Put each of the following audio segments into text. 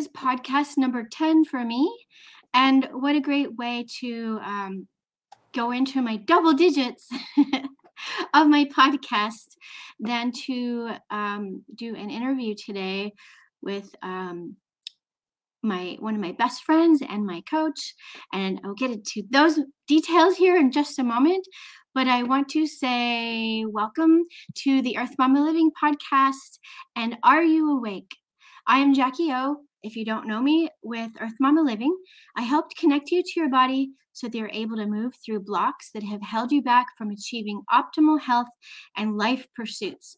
is podcast number 10 for me. And what a great way to um, go into my double digits of my podcast than to um, do an interview today with um, my one of my best friends and my coach. And i'll get into those details here in just a moment. But i want to say welcome to the earth momma living podcast. And are you awake? I am jackie o if you don't know me with earth momma living i helped connect you to your body so that you're able to move through blocks that have held you back from achieving optimal health and life pursuits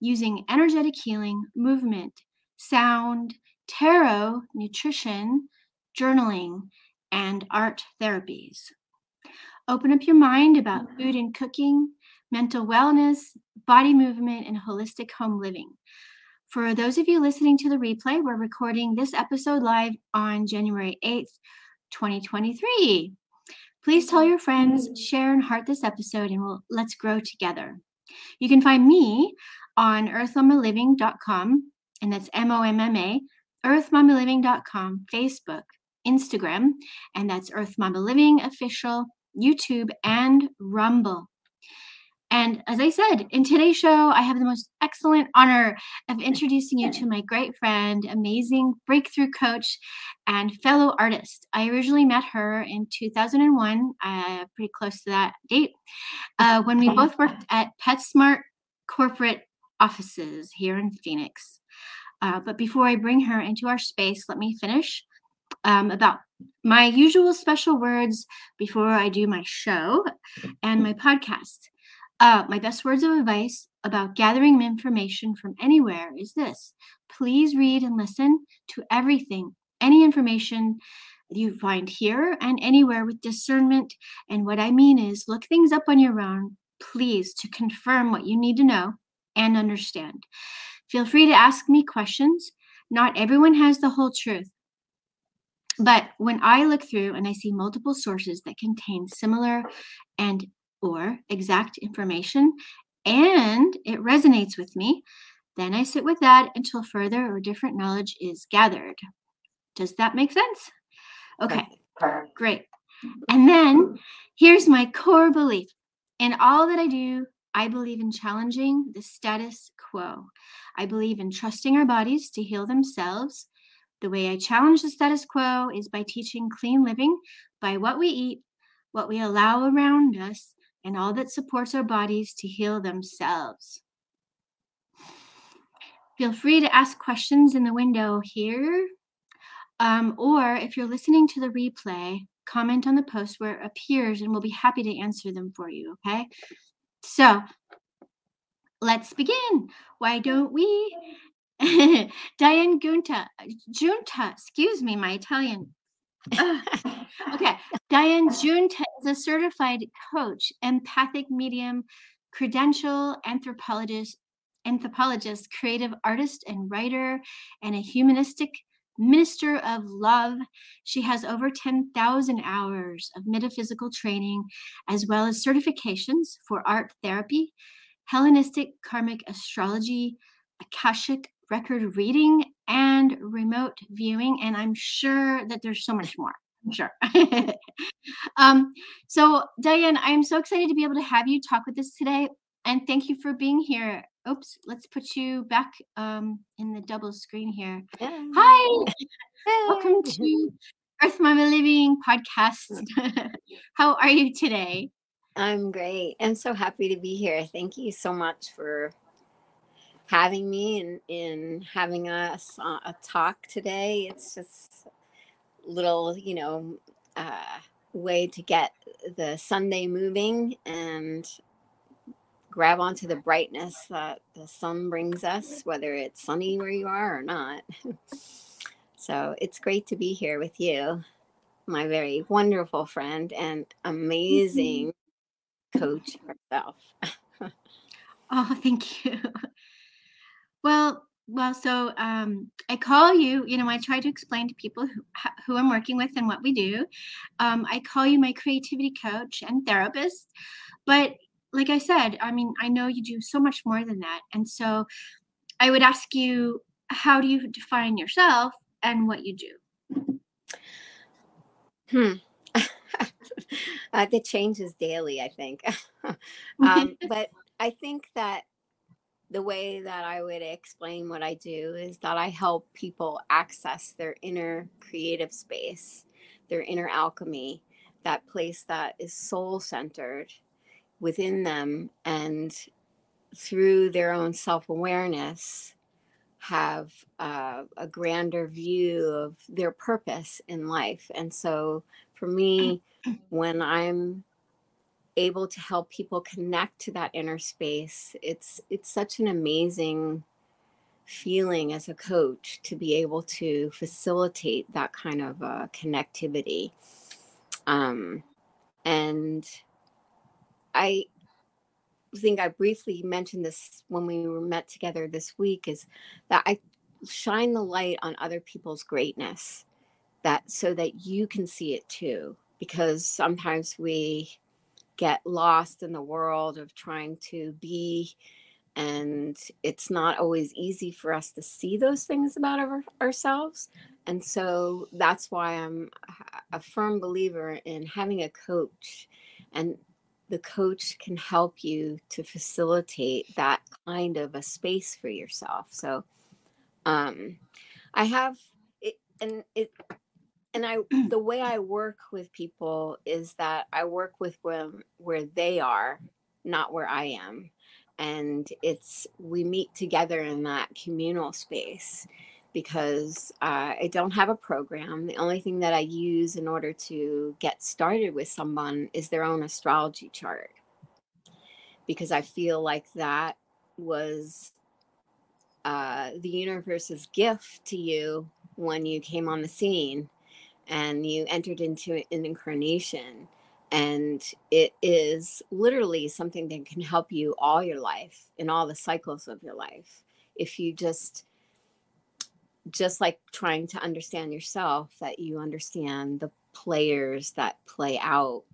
using energetic healing movement sound tarot, nutrition, journaling, and art therapies. Open up your mind about food and cooking, mental wellness, body movement, and holistic home living. For those of you listening to the replay, we're recording this episode live on January 8th, 2023. Please tell your friends, share and heart this episode, and we'll, let's grow together. You can find me on earthmommaliving.com, and that's M O M M A earthmommaliving.com, Facebook, Instagram, and that's Earth Momma Living official, YouTube, and Rumble. And as I said, in today's show, I have the most excellent honor of introducing you to my great friend, amazing breakthrough coach, and fellow artist. I originally met her in 2001, uh, pretty close to that date, uh, when we both worked at PetSmart corporate offices here in Phoenix. Uh, but before I bring her into our space, let me finish um, about my usual special words before I do my show and my podcast. Uh, my best words of advice about gathering information from anywhere is this please read and listen to everything, any information you find here and anywhere with discernment. And what I mean is look things up on your own, please, to confirm what you need to know and understand. Feel free to ask me questions. Not everyone has the whole truth. But when I look through and I see multiple sources that contain similar and or exact information and it resonates with me, then I sit with that until further or different knowledge is gathered. Does that make sense? Okay, great. And then here's my core belief in all that I do, I believe in challenging the status quo. I believe in trusting our bodies to heal themselves. The way I challenge the status quo is by teaching clean living by what we eat, what we allow around us, and all that supports our bodies to heal themselves. Feel free to ask questions in the window here. Um, or if you're listening to the replay, comment on the post where it appears and we'll be happy to answer them for you. Okay. So let's begin. Why don't we? Diane Gunta, Giunta, excuse me, my Italian. okay, Diane Giunta is a certified coach, empathic medium, credential anthropologist, anthropologist, creative artist and writer, and a humanistic minister of love. She has over 10,000 hours of metaphysical training, as well as certifications for art therapy, Hellenistic karmic astrology, Akashic record reading, and remote viewing. And I'm sure that there's so much more. I'm sure. um, so, Diane, I'm so excited to be able to have you talk with us today. And thank you for being here oops, let's put you back um, in the double screen here. Hi, welcome to Earth Momma Living podcast. How are you today? I'm great. I'm so happy to be here. Thank you so much for having me and in having us uh, a talk today. It's just little, you know, uh, way to get the Sunday moving and grab onto the brightness that the sun brings us, whether it's sunny where you are or not. so it's great to be here with you, my very wonderful friend and amazing coach herself. oh, thank you. Well, well, so um, I call you, you know, I try to explain to people who, who I'm working with and what we do. Um, I call you my creativity coach and therapist. But like I said, I mean, I know you do so much more than that. And so I would ask you, how do you define yourself and what you do? Hmm. uh, it changes daily, I think. um, but I think that the way that I would explain what I do is that I help people access their inner creative space, their inner alchemy, that place that is soul centered within them, and through their own self awareness, have uh, a grander view of their purpose in life. And so for me, when I'm able to help people connect to that inner space, it's it's such an amazing feeling as a coach to be able to facilitate that kind of uh, connectivity. Um, and I think I briefly mentioned this when we were met together this week is that I shine the light on other people's greatness that so that you can see it too because sometimes we get lost in the world of trying to be and it's not always easy for us to see those things about our, ourselves. And so that's why i'm a firm believer in having a coach and the coach can help you to facilitate that kind of a space for yourself. So um i have it and it and i the way i work with people is that i work with them where they are not where i am and it's we meet together in that communal space because uh, I don't have a program. The only thing that I use in order to get started with someone is their own astrology chart because I feel like that was uh, the universe's gift to you when you came on the scene and you entered into an incarnation. And it is literally something that can help you all your life in all the cycles of your life. If you just just like trying to understand yourself, that you understand the players that play out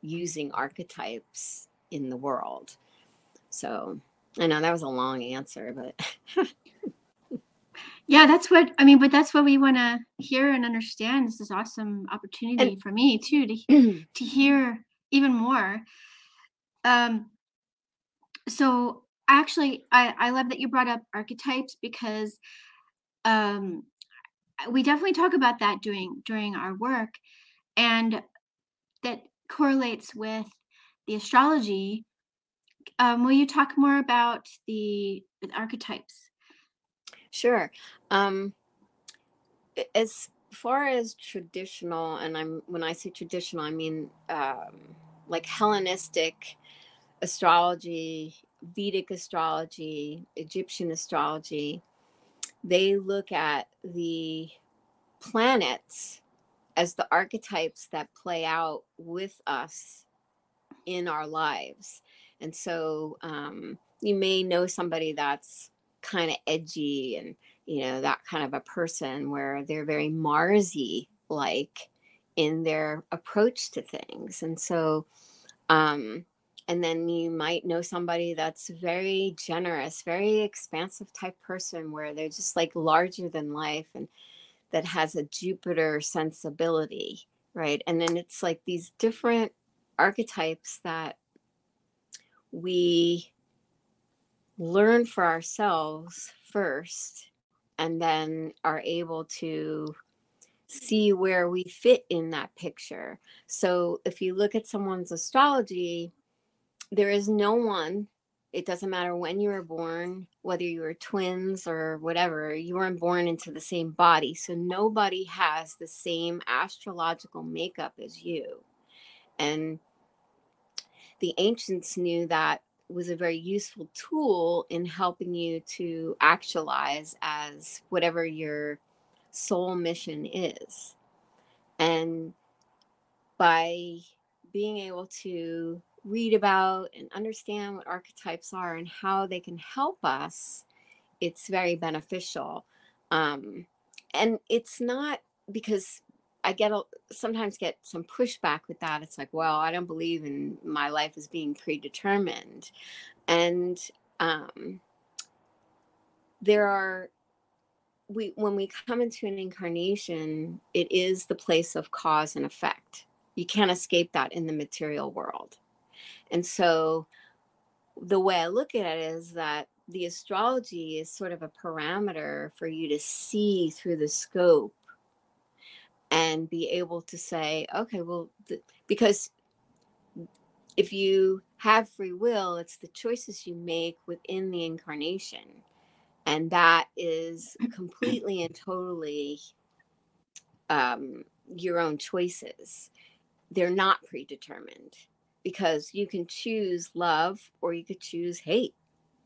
using archetypes in the world. So I know that was a long answer, but yeah, that's what I mean. But that's what we want to hear and understand. This is awesome opportunity and, for me too to to hear even more. Um, so actually, I I love that you brought up archetypes because um, we definitely talk about that during during our work, and that correlates with the astrology. Um, will you talk more about the, the archetypes? Sure. Um, as far as traditional, and I'm when I say traditional, I mean um, like Hellenistic astrology, Vedic astrology, Egyptian astrology they look at the planets as the archetypes that play out with us in our lives. And so um, you may know somebody that's kind of edgy and, you know, that kind of a person where they're very Marsy like in their approach to things. And so, um, and then you might know somebody that's very generous very expansive type person where they're just like larger than life and that has a jupiter sensibility right and then it's like these different archetypes that we learn for ourselves first and then are able to see where we fit in that picture. So if you look at someone's astrology there is no one it doesn't matter when you were born whether you were twins or whatever you weren't born into the same body. So nobody has the same astrological makeup as you. And the ancients knew that was a very useful tool in helping you to actualize as whatever your soul mission is and by being able to read about and understand what archetypes are and how they can help us, it's very beneficial. Um, and it's not because I get a, sometimes get some pushback with that. It's like, well, I don't believe in my life as being predetermined, and um, there are we when we come into an incarnation, it is the place of cause and effect. You can't escape that in the material world. And so the way I look at it is that the astrology is sort of a parameter for you to see through the scope and be able to say, okay, well, th- because if you have free will, it's the choices you make within the incarnation. And that is completely and totally um, your own choices. They're not predetermined because you can choose love or you could choose hate.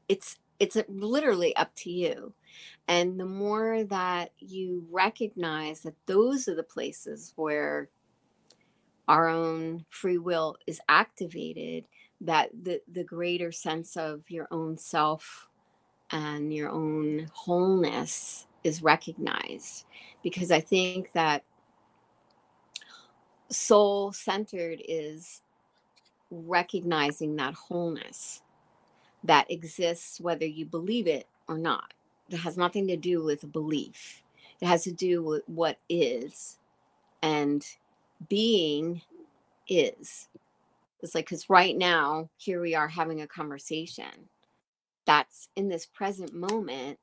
It's it's literally up to you. And the more that you recognize that those are the places where our own free will is activated, that the, the greater sense of your own self and your own wholeness is recognized. Because I think that soul centered is recognizing that wholeness that exists whether you believe it or not. It has nothing to do with belief. It has to do with what is and being is. It's like, because right now, here we are having a conversation that's in this present moment,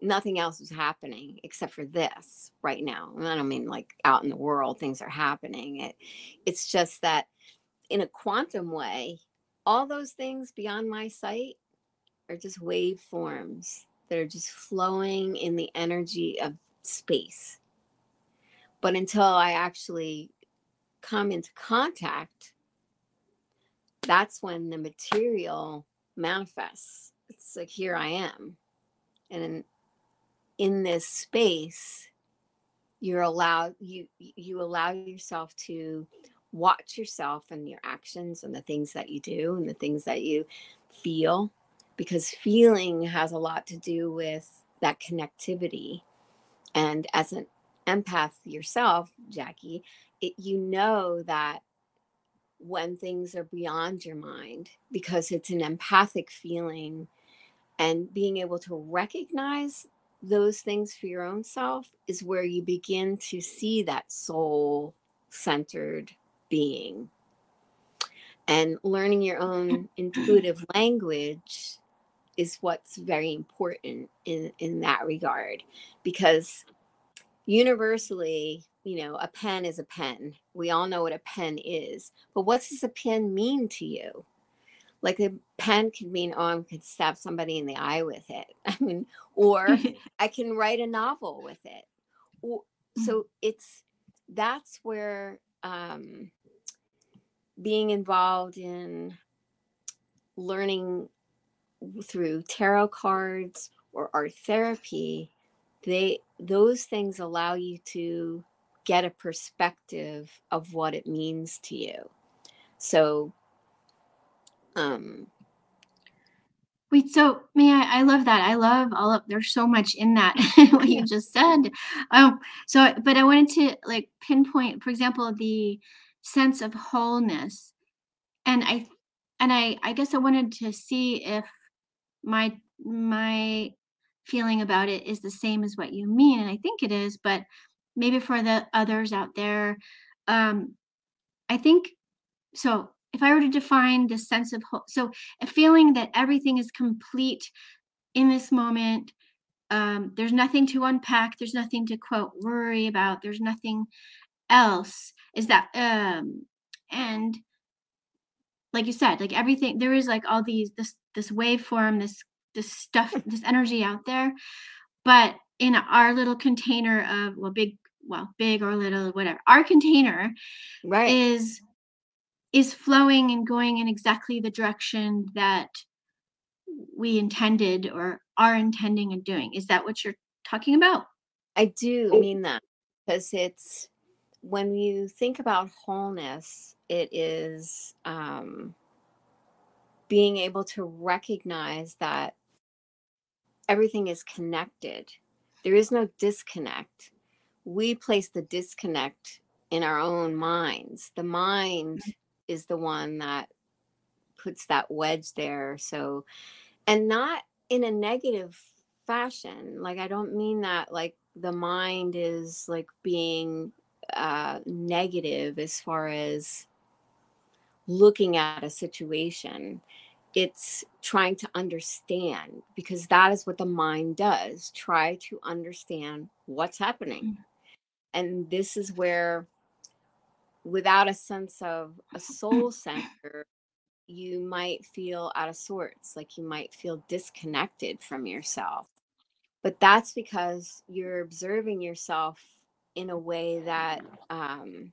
nothing else is happening except for this right now. And I don't mean like out in the world, things are happening. It, it's just that in a quantum way, all those things beyond my sight are just waveforms that are just flowing in the energy of space. But until I actually come into contact, that's when the material manifests. It's like here I am. And in, in this space, you're allowed you you allow yourself to watch yourself and your actions and the things that you do and the things that you feel because feeling has a lot to do with that connectivity. And as an empath yourself jackie it, you know that when things are beyond your mind because it's an empathic feeling and being able to recognize those things for your own self is where you begin to see that soul centered being. And learning your own intuitive language is what's very important in, in that regard because universally you know a pen is a pen we all know what a pen is but what does a pen mean to you like a pen can mean oh i can stab somebody in the eye with it i mean or i can write a novel with it or, so mm. it's that's where um, being involved in learning through tarot cards or art therapy they those things allow you to get a perspective of what it means to you so um Wait, so may I? I love that. I love all of. There's so much in that what you just said. Um, so, but I wanted to like pinpoint, for example, the sense of wholeness, and I, and I, I guess I wanted to see if my my feeling about it is the same as what you mean, and I think it is. But maybe for the others out there, um, I think so if I were to define this sense of hope, so a feeling that everything is complete in this moment, um, there's nothing to unpack, there's nothing to quote worry about, there's nothing else. Is that um, and like you said, like everything there is like all these this this waveform, this this stuff, this energy out there, but in our little container of well, big, well, big or little, whatever, our container right is is flowing and going in exactly the direction that we intended or are intending and doing. Is that what you're talking about? I do mean that because it's when you think about wholeness, it is um, being able to recognize that everything is connected. There is no disconnect. We place the disconnect in our own minds. The mind is the one that puts that wedge there. So, and not in a negative fashion. Like, I don't mean that like the mind is like being uh, negative as far as looking at a situation. It's trying to understand because that is what the mind does try to understand what's happening. Mm-hmm. And this is where, without a sense of a soul center, you might feel out of sorts, like you might feel disconnected from yourself. But that's because you're observing yourself in a way that um,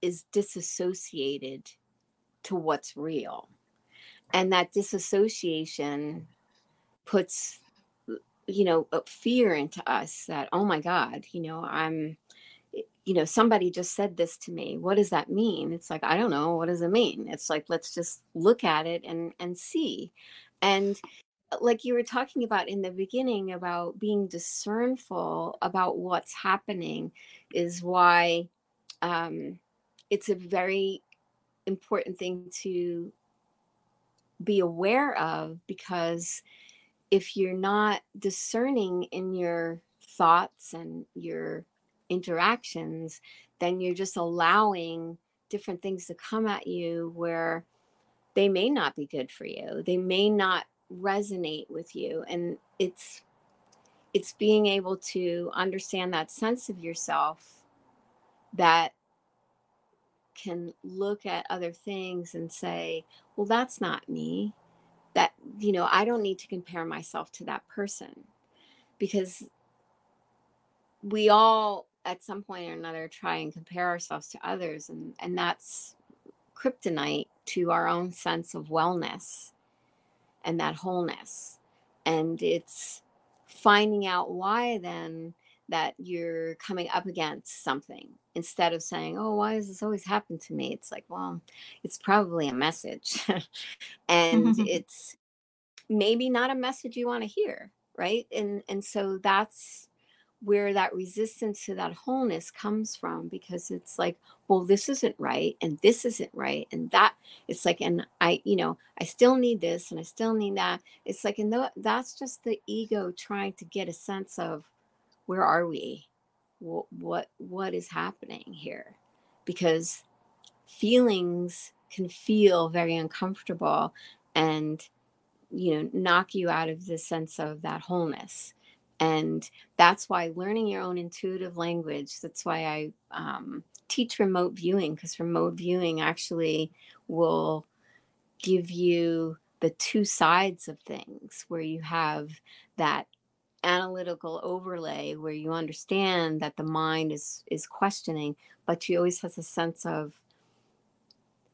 is disassociated to what's real. And that disassociation puts, you know, fear into us that, oh my God, you know, I'm, you know, somebody just said this to me. What does that mean? It's like, I don't know. What does it mean? It's like, let's just look at it and, and see. And like you were talking about in the beginning about being discernful about what's happening is why um, it's a very important thing to be aware of because if you're not discerning in your thoughts and your interactions, then you're just allowing different things to come at you where they may not be good for you. They may not resonate with you and it's it's being able to understand that sense of yourself that can look at other things and say well that's not me. That you know i don't need to compare myself to that person because we all at some point or another try and compare ourselves to others and and that's kryptonite to our own sense of wellness and that wholeness. And it's finding out why then that you're coming up against something instead of saying, Oh, why does this always happen to me? It's like, well, it's probably a message. and it's maybe not a message you want to hear. Right. And and so that's where that resistance to that wholeness comes from because it's like well this isn't right and this isn't right and that it's like and i you know i still need this and i still need that. It's like and that's just the ego trying to get a sense of where are we? What what, what is happening here? Because feelings can feel very uncomfortable and you know knock you out of the sense of that wholeness and that's why learning your own intuitive language that's why i um, teach remote viewing because remote viewing actually will give you the two sides of things where you have that analytical overlay where you understand that the mind is is questioning but you always has a sense of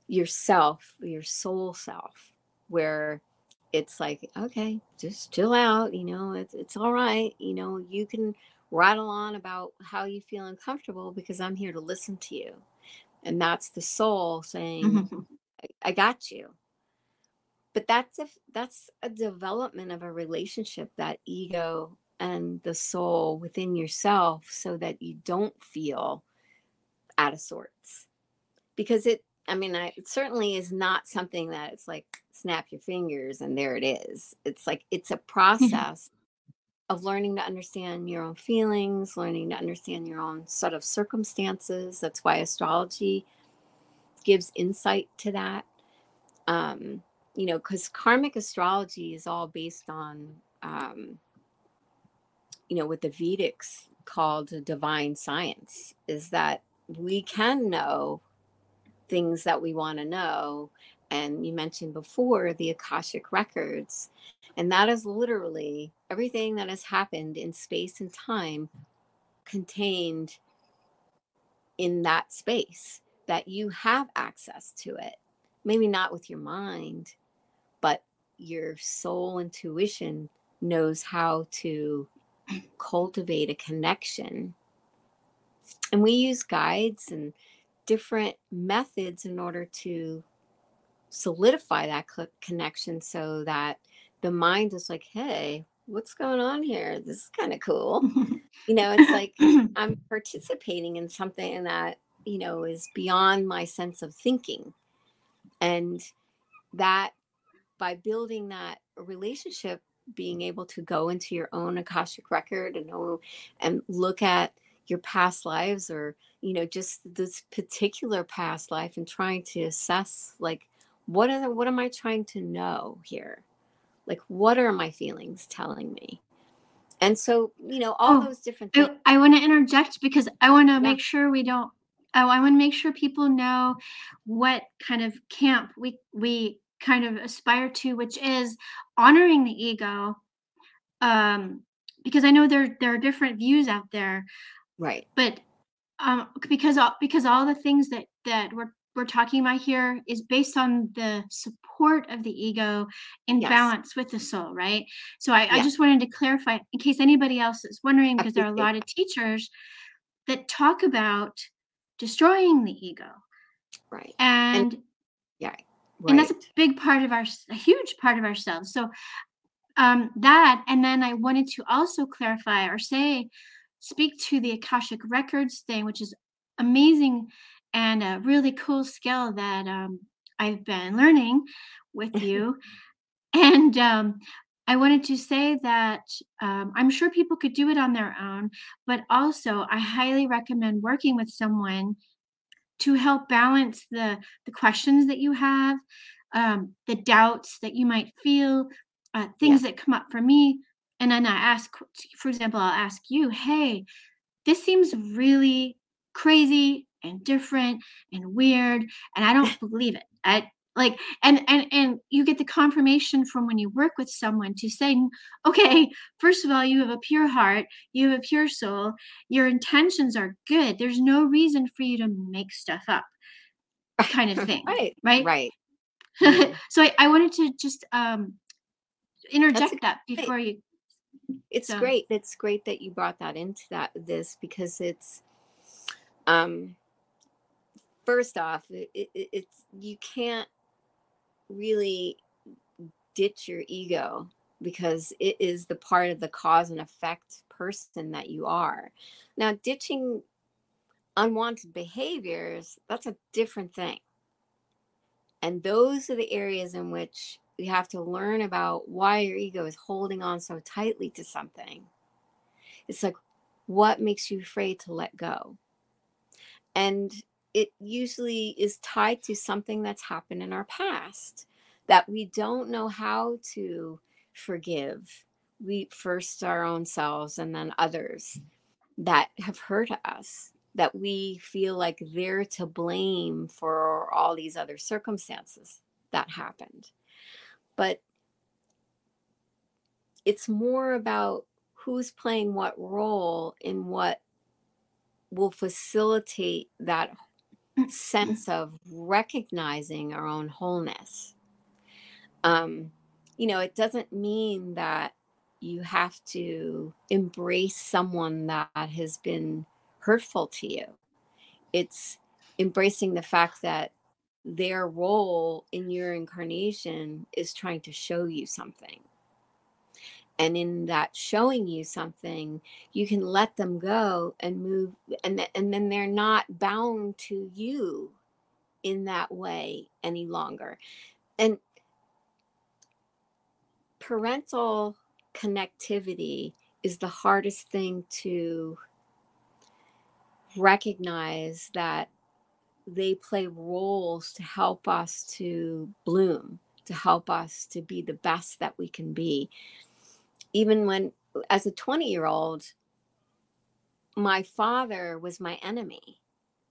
yourself your soul self where it's like okay just chill out you know it's, it's all right you know you can rattle on about how you feel uncomfortable because i'm here to listen to you and that's the soul saying mm-hmm. I, I, got you but that's a that's a development of a relationship that ego and the soul within yourself so that you don't feel out of sorts because it i mean I, it certainly is not something that it's like snap your fingers and there it is. It's like it's a mm-hmm. process of learning to understand your own feelings, learning to understand your own set of circumstances. That's why astrology gives insight to that. Um, you know, because karmic astrology is all based on, um, you know, what the Vedics called divine science, is that we can know things that we want to know and you mentioned before the Akashic records. And that is literally everything that has happened in space and time contained in that space that you have access to it. Maybe not with your mind, but your soul intuition knows how to cultivate a connection. And we use guides and different methods in order to solidify that connection so that the mind is like, hey, what's going on here? This is kind of cool. you know, it's like I'm participating in something that, you know, is beyond my sense of thinking. And that by building that relationship being able to go into your own akashic record and know and look at your past lives or you know just this particular past life and trying to assess like what are the, what am i trying to know here? Like what are my feelings telling me? And so you know all oh, those different things. I, I want to interject because i want to yeah. make sure we don't oh i want to make sure people know what kind of camp we we kind of aspire to which is honoring the ego um because i know there there are different views out there right. but um because all because all the things that that we're we're talking about here is based on the support of the ego in yes. balance with the soul, right? So I, I, just wanted to clarify in case anybody else is wondering, because there are a lot of teachers that talk about destroying the ego. Right. And, and yeah. Right. And that's a big part of our, a huge part of ourselves. So um, that, and then I wanted to also clarify or say, speak to the Akashic Records thing, which is amazing and a really cool skill that um, I've been learning with you. and um, I wanted to say that um, I'm sure people could do it on their own, but also I highly recommend working with someone to help balance the the questions that you have, um, the doubts that you might feel, uh, things yeah. that come up for me, and then I ask, for example, I'll ask you, "Hey, this seems really crazy and different and weird and i don't believe it. I like and and and you get the confirmation from when you work with someone to say okay first of all you have a pure heart you have a pure soul your intentions are good there's no reason for you to make stuff up kind of thing right right? right. So I, I, wanted to just um interject that before you it's so. great it's great that you brought that into that this because it's um first off, it, it, it's you can't really ditch your ego because it is the part of the cause and effect person that you are. Now, ditching unwanted behaviors, that's a different thing. And those are the areas in which you have to learn about why your ego is holding on so tightly to something. It's like, what makes you afraid to let go? And it usually is tied to something that's happened in our past that we don't know how to forgive. We first our own selves and then others that have hurt us, that we feel like they're to blame for all these other circumstances that happened. But it's more about who's playing what role in what will facilitate that sense of recognizing our own wholeness. Um, you know, it doesn't mean that you have to embrace someone that has been hurtful to you. It's embracing the fact that their role in your incarnation is trying to show you something and in that showing you something you can let them go and move and, th- and then they're not bound to you in that way any longer. And parental connectivity is the hardest thing to recognize that they play roles to help us to bloom to help us to be the best that we can be even when as a 20 year old my father was my enemy.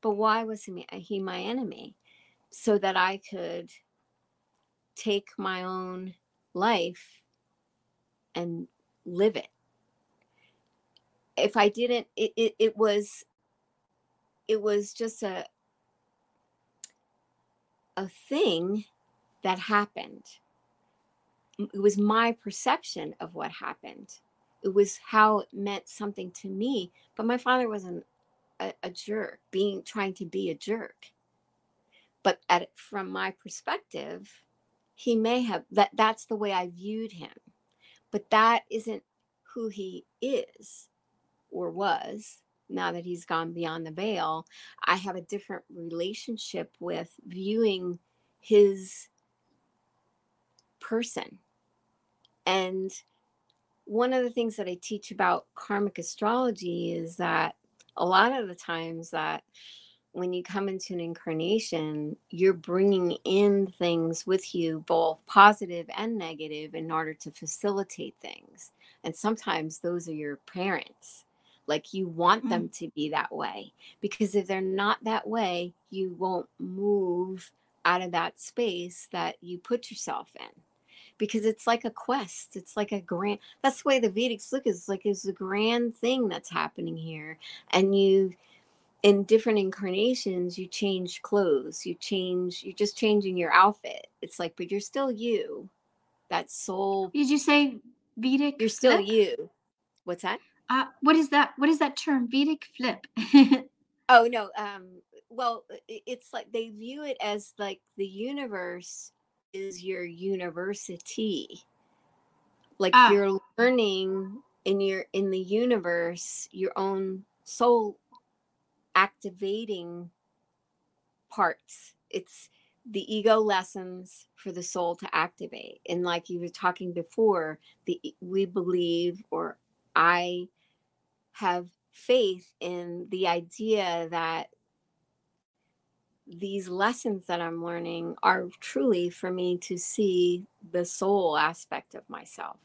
But why was he, he my enemy? So that i could take my own life and live it. If i didn't it, it, it was it was just a a thing that happened it was my perception of what happened. It was how it meant something to me. But my father wasn't a, a jerk, being trying to be a jerk. But at from my perspective, he may have that that's the way I viewed him. But that isn't who he is or was now that he's gone beyond the veil. I have a different relationship with viewing his person and one of the things that I teach about karmic astrology is that a lot of the times that when you come into an incarnation, you're bringing in things with you, both positive and negative, in order to facilitate things. And sometimes those are your parents. Like you want mm-hmm. them to be that way. Because if they're not that way, you won't move out of that space that you put yourself in. Because it's like a quest. It's like a grand that's the way the Vedics look is like it's a grand thing that's happening here. And you in different incarnations you change clothes you change you're just changing your outfit it's like but you're still you that soul did you say vedic you're still flip? you what's that uh what is that what is that term vedic flip oh no um well it's like they view it as like the universe is your university like ah. you're learning in your in the universe your own soul activating parts. It's the ego lessons for the soul to activate. And like you were talking before, the we believe or I have faith in the idea that these lessons that I'm learning are truly for me to see the soul aspect of myself,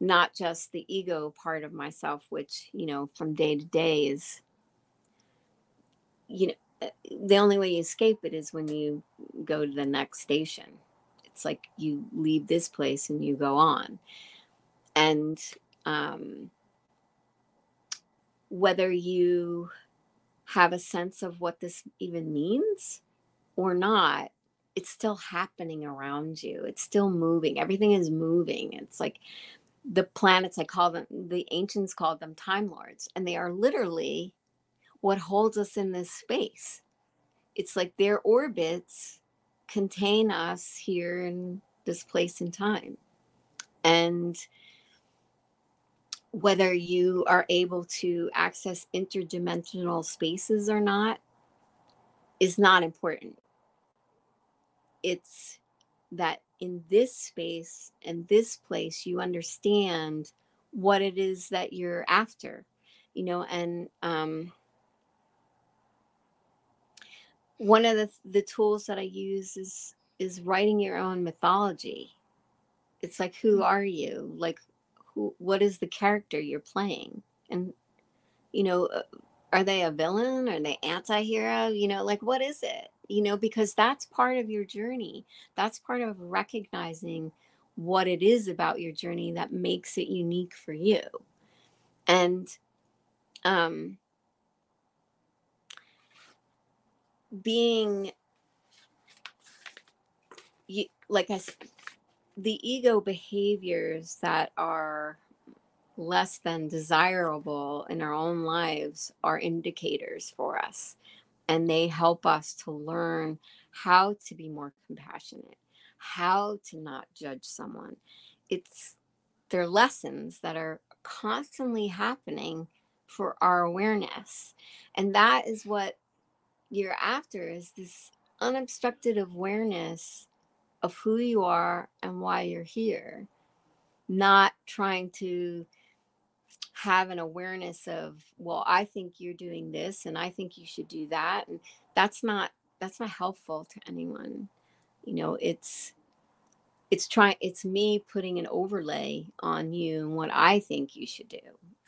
not just the ego part of myself, which, you know, from day to day is you know, uh, the only way you escape it is when you go to the next station. It's like you leave this place and you go on. And um, whether you have a sense of what this even means or not, it's still happening around you. It's still moving. Everything is moving. It's like the planets, I call them, the ancients called them time lords, and they are literally what holds us in this space. It's like their orbits contain us here in this place and time. And whether you are able to access interdimensional spaces or not is not important. It's that in this space and this place, you understand what it is that you're after, you know, and um, one of the the tools that I use is is writing your own mythology. It's like who mm. are you? Like who what is the character you're playing? And you know, uh, are they a villain? Are they anti-hero? You know, like what is it? You know, because that's part of your journey. That's part of recognizing what it is about your journey that makes it unique for you. And um being you, like I, the ego behaviors that are less than desirable in our own lives are indicators for us and they help us to learn how to be more compassionate how to not judge someone. It's they're lessons that are constantly happening for our awareness and that is what you're after is this unobstructed awareness of who you are and why you're here, not trying to have an awareness of well i think you're doing this and i think you should do that and that's not that's not helpful to anyone you know it's it's trying it's me putting an overlay on you and what i think you should do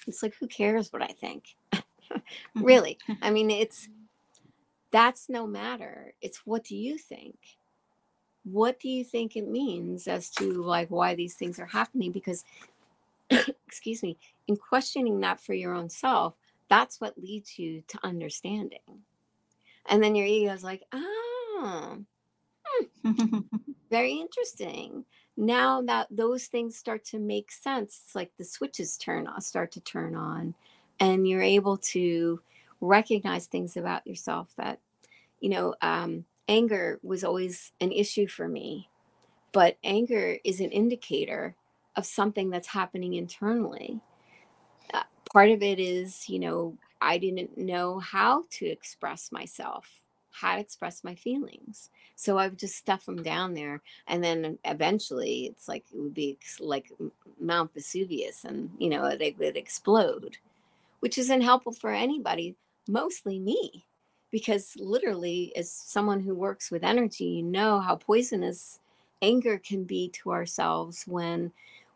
it's like who cares what i think mm-hmm. really i mean it's that's no matter. It's what do you think? What do you think it means as to like why these things are happening? Because, excuse me, in questioning that for your own self, that's what leads you to understanding. And then your ego is like, ah, hmm, very interesting. Now that those things start to make sense, it's like the switches turn on, start to turn on, and you're able to recognize things about yourself that, you know, um, anger was always an issue for me, but anger is an indicator of something that's happening internally. Uh, part of it is, you know, I didn't know how to express myself, how to express my feelings. So I would just stuff them down there. And then eventually it's like, it would be like Mount Vesuvius and, you know, it, it would explode, which isn't helpful for anybody, mostly me. Because literally, as someone who works with energy, you know how poisonous anger can be to ourselves when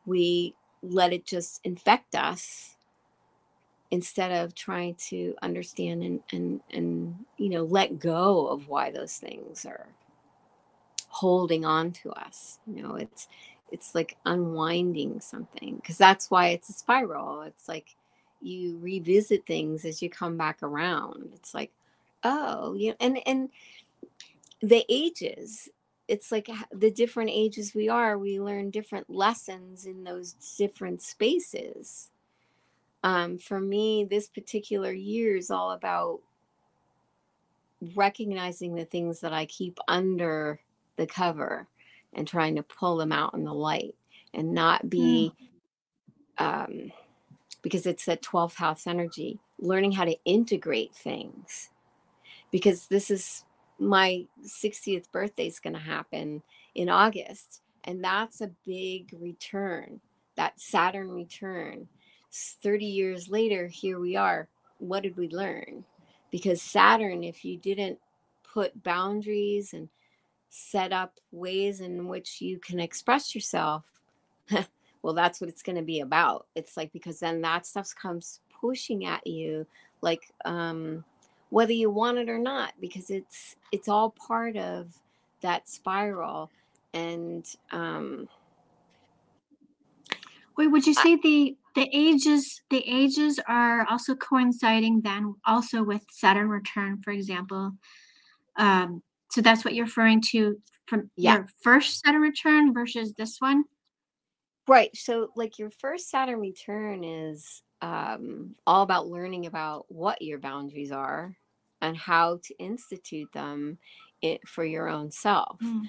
we let it just infect us instead of trying to understand and and and you know let go of why those things are holding on to us. You know it's it's like unwinding something because that's why it's a spiral. It's like you revisit things as you come back around. It's like oh you know and and the ages it's like the different ages we are we learn different lessons in those different spaces um, for me, this particular year is all about recognizing the things that I keep under the cover and trying to pull them out in the light and not be, mm. um, because it's that 12th house energy, learning how to integrate things. Because this is my 60th birthday is going to happen in August. And that's a big return, that Saturn return 30 years later, here we are. What did we learn? Because Saturn, if you didn't put boundaries and set up ways in which you can express yourself, well, that's what it's going to be about. It's like, because then that stuff comes pushing at you, like, um, whether you want it or not, because it's, it's all part of that spiral. And, um, Wait, would you say the the ages the ages are also coinciding then also with Saturn return, for example? Um, so that's what you're referring to from yeah. your first Saturn return versus this one? Right. So like your first Saturn return is um, all about learning about what your boundaries are and how to institute them it, for your own self. Mm.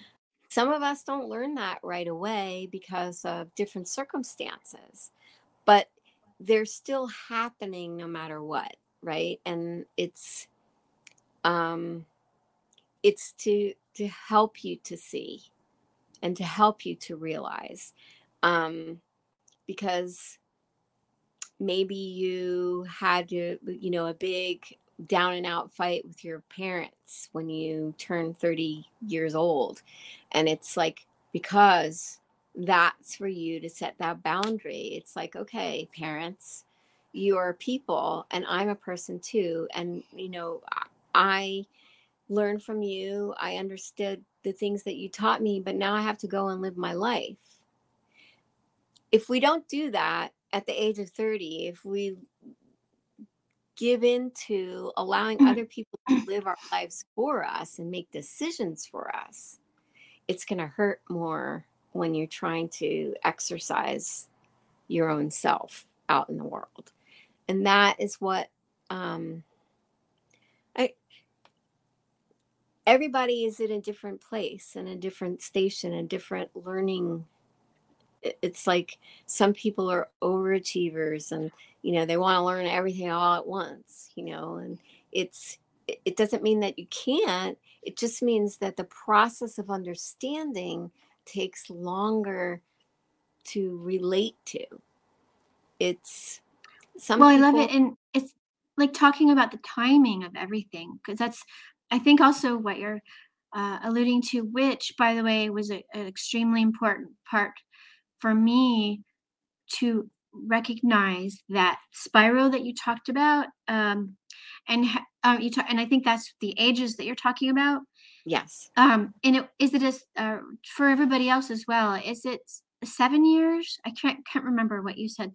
Some of us don't learn that right away because of different circumstances, but they're still happening no matter what, right? And it's um it's to to help you to see and to help you to realize um because maybe you had to you know a big down and out fight with your parents when you turn 30 years old. And it's like, because that's for you to set that boundary. It's like, okay, parents, you're people and I'm a person too. And, you know, I learned from you. I understood the things that you taught me, but now I have to go and live my life. If we don't do that at the age of 30, if we give in to allowing mm. other people to live our lives for us and make decisions for us, it's going to hurt more when you're trying to exercise your own self out in the world. And that is what um, I, everybody is in a different place and a different station, a different learning it's like some people are overachievers and you know they want to learn everything all at once you know and it's it doesn't mean that you can't it just means that the process of understanding takes longer to relate to. It's some well people, i love it and it's like talking about the timing of everything because that's i think also what you're uh, alluding to which by the way was a, an extremely important part for me to recognize that spiral that you talked about um, and uh, you talk, and I think that's the ages that you're talking about. Yes. Um, and it, is it a, uh, for everybody else as well? Is it seven years? I can't can't remember what you said.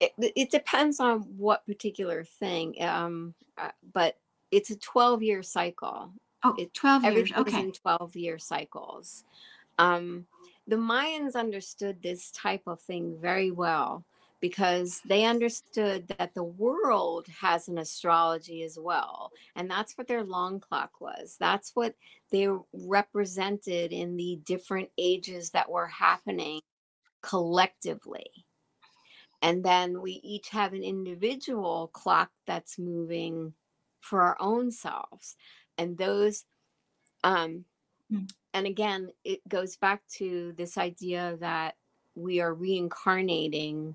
It, it depends on what particular thing, um, uh, but it's a 12 year cycle. Oh, it, 12 years. Okay. in 12 year cycles. Um, the Mayans understood this type of thing very well because they understood that the world has an astrology as well. And that's what their long clock was. That's what they represented in the different ages that were happening collectively. And then we each have an individual clock that's moving for our own selves. and those um Mm. And again it goes back to this idea that we are reincarnating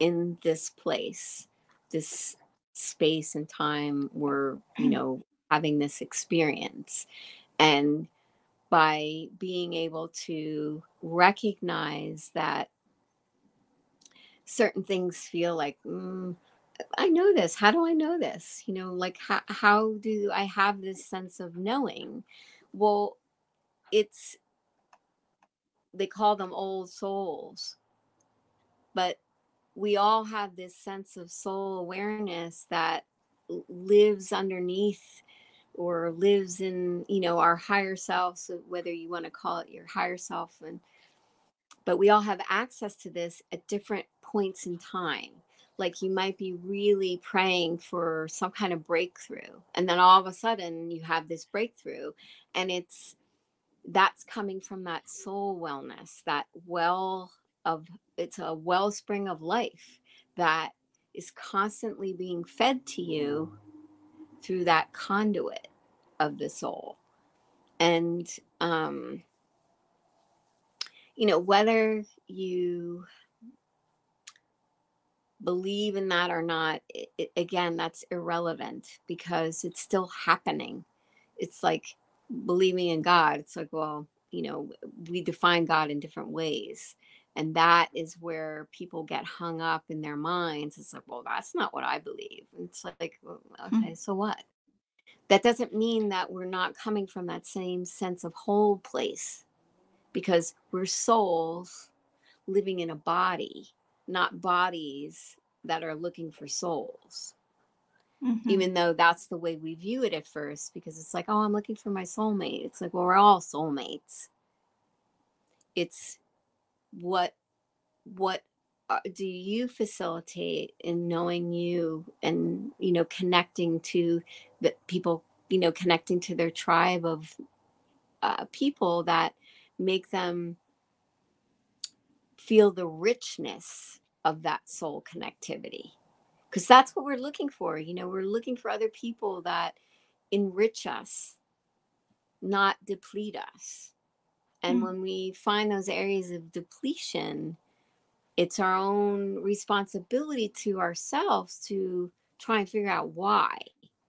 in this place this space and time we're you Mm. know having this experience. And by being able to recognize that certain things feel like mm, i know this. How do i know this? You know like how, how do i have this sense of knowing? Well it's they call them old souls. But we all have this sense of soul awareness that lives underneath or lives in you know our higher self so whether you want to call it your higher self and but we all have access to this at different points in time. Like you might be really praying for some kind of breakthrough and then all of a sudden you have this breakthrough and it's that's coming from that soul wellness that well of it's a wellspring of life that is constantly being fed to you through that conduit of the soul. And um you know whether you believe in that or not i i- again that's irrelevant because it's still happening. It's like believing in god it's like well you know we define god in different ways and that is where people get hung up in their minds it's like well that's not what i believe and it's like well, Mm. okay so what that doesn't mean that we're not coming from that same sense of whole place because we're souls living in a body not bodies that are looking for souls Mhm. even though that's the way we view it at first because it's like oh i'm looking for my soulmate. It's like well we're all soulmates. It's what what uh, do you facilitate in knowing you and you know connecting to the people you know connecting to their tribe of uh, people that make them feel the richness of that soul connectivity because that's what we're looking for you know we're looking for other people that enrich us not deplete us. And Mm. when we find those areas of depletion it's our own responsibility to ourselves to try and figure out why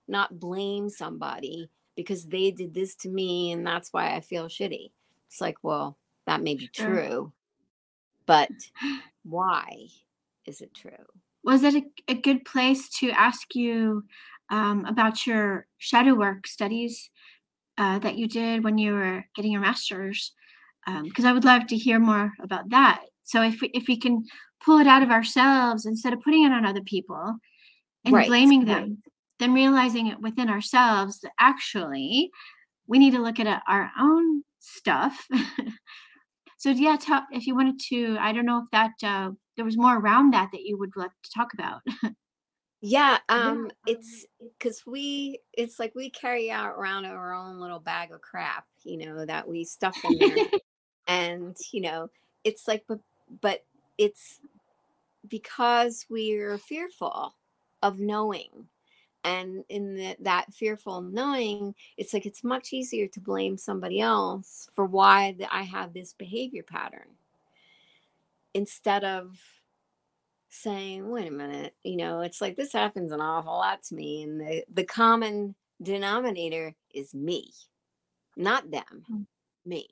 not blame somebody because they did this to me and that's why i feel shitty. It's like well that may be true but why is it true was it a, a good place to ask you um, about your shadow work studies uh, that you did when you were getting your master's? Because I would love to hear more about that. So if we, if we can pull it out of ourselves instead of putting it on other people and Right, blaming right. them, then realizing it within ourselves that actually we need to look at our own stuff. so yeah, if you wanted to, I don't know if that uh, there was more around that that you would like to talk about. Yeah, um, it's because we, it's like we carry out around our own little bag of crap, you know, that we stuff in there. and, you know, it's like, but, but it's because we're fearful of knowing. And in the, that fearful knowing, it's like it's much easier to blame somebody else for why that I have this behavior pattern instead of saying, wait a minute, you know, it's like this happens an awful lot to me. And the, the common denominator is me, not them, Mm. me.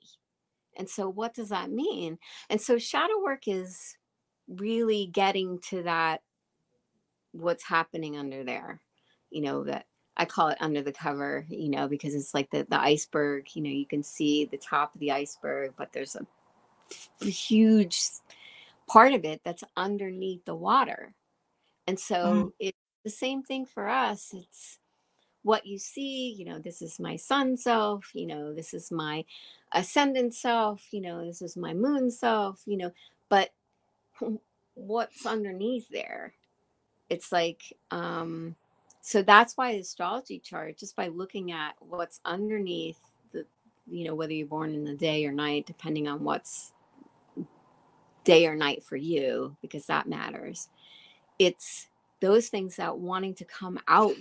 And so, what does that mean? And so, shadow work is really getting to that what's happening under there, you know, that I call it under the cover, you know, because it's like the, the iceberg, you know, you can see the top of the iceberg, but there's a huge part of it that's underneath the water. And so it's the same thing for us. It's what you see, you know, this is my sun self, you know, this is my ascendant self, you know, this is my moon self, you know, but what's underneath there? It's like, um, so that's why astrology chart, just by looking at what's underneath the, you know, whether you're born in the day or night, depending on what's day or night for you, because that matters. It's those things that wanting to come out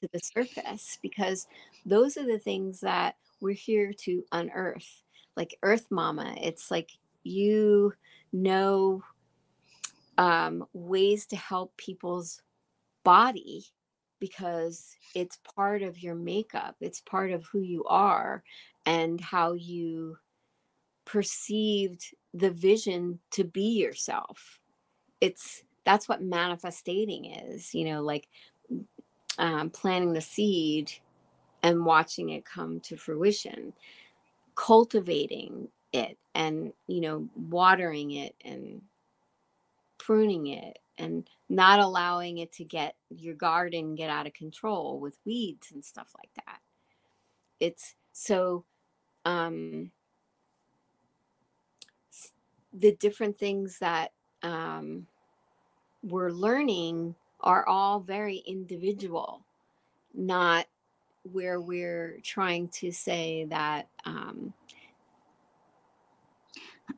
to the surface because those are the things that we're here to unearth like earth momma it's like you know um, ways to help people's body because it's part of your makeup it's part of who you are and how you perceived the vision to be yourself. It's that's what manifesting is you know like um, planting the seed and watching it come to fruition cultivating it and you know watering it and pruning it and not allowing it to get your garden get out of control with weeds and stuff like that. It's so um the different things that um we're learning are all very individual not where we're trying to say that um,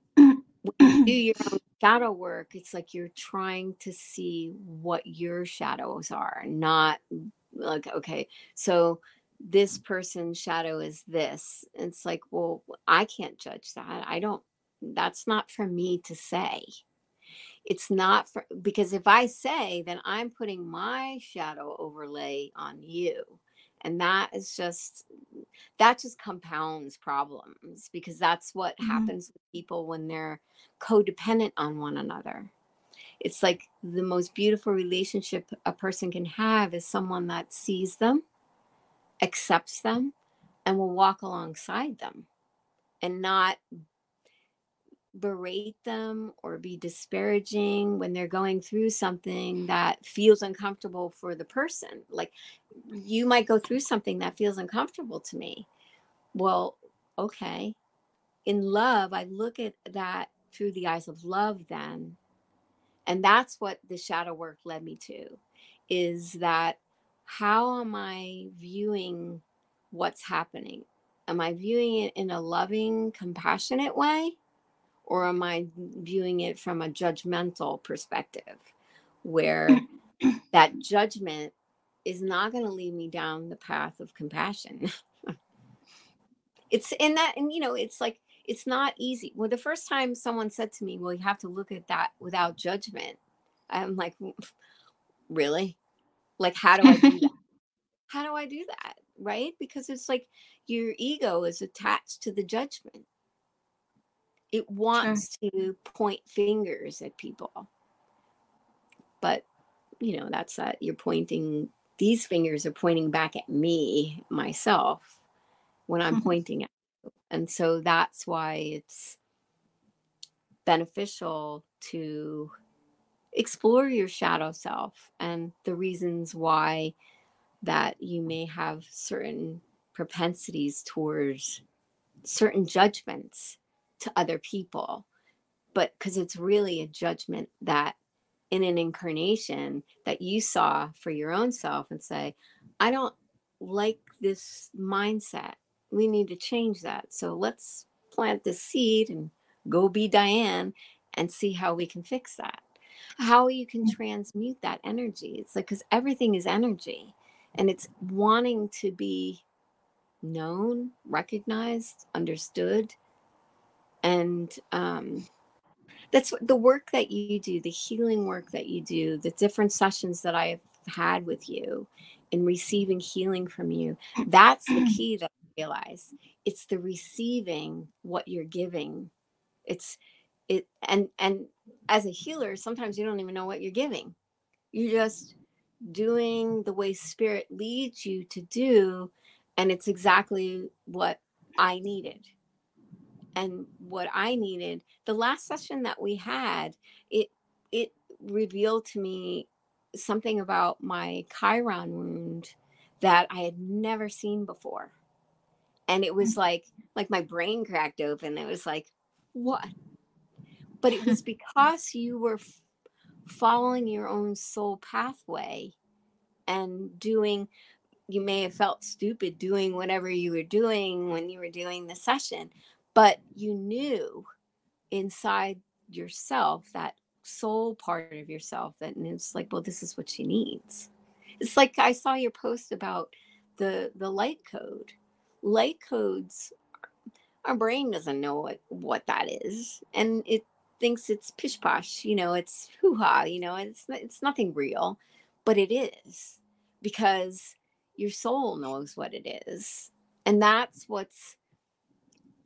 do your own shadow work, it's like you're trying to see what your shadows are, not mm, like, okay, so this person's shadow is this. It's like, well, I can't judge that. I don't, that's not for me to say. It's not for, because if I say, then I'm putting my shadow overlay on you and that is just that just compounds problems because that's what mm-hmm. happens with people when they're codependent on one another it's like the most beautiful relationship a person can have is someone that sees them accepts them and will walk alongside them and not berate them or be disparaging when they're going through something that feels uncomfortable for the person. Like you might go through something that feels uncomfortable to me. Well, okay. In love, I look at that through the eyes of love then. And that's what the shadow work led me to is that how am I viewing what's happening? Am I viewing it in a loving, compassionate way? Or am I viewing it from a judgmental perspective where that judgment is not going to lead me down the path of compassion? it's in that, and you know, it's like, it's not easy. Well, the first time someone said to me, Well, you have to look at that without judgment, I'm like, Really? Like, how do I do that? how do I do that? Right? Because it's like your ego is attached to the judgment it wants sure. to point fingers at people but you know that's that you're pointing these fingers are pointing back at me myself when i'm mm-hmm. pointing at you. and so that's why it's beneficial to explore your shadow self and the reasons why that you may have certain propensities towards certain judgments to other people but because it's really a judgment that in an incarnation that you saw for your own self and say i don't like this mindset. We need to change that. So let's plant the seed and go be diane and see how we can fix that. How you can mm. transmute that energy. It's like because everything is energy and it's wanting to be known recognized understood and um, that's the work that you do the healing work that you do the different sessions that i've had with you in receiving healing from you that's the key that i realize. It's the receiving what you're giving. It's it and and as a healer sometimes you don't even know what you're giving. You're just doing the way spirit leads you to do and it's exactly what i needed and what I needed. The last session that we had, it it revealed to me something about my Chiron wound that I had never seen before. And it was mm. like like my brain cracked open. It was like, what? But it was because you were f- following your own soul pathway and doing you may have felt stupid doing whatever you were doing when you were doing the session but you knew inside yourself that soul part of yourself that and it's like well this is what she needs. It's like i saw your post about the the light code. Light codes our brain doesn't know what what that is and it thinks it's pish posh you know it's hoo-ha you know it's it's nothing real but it is because your soul knows what it is and that's what's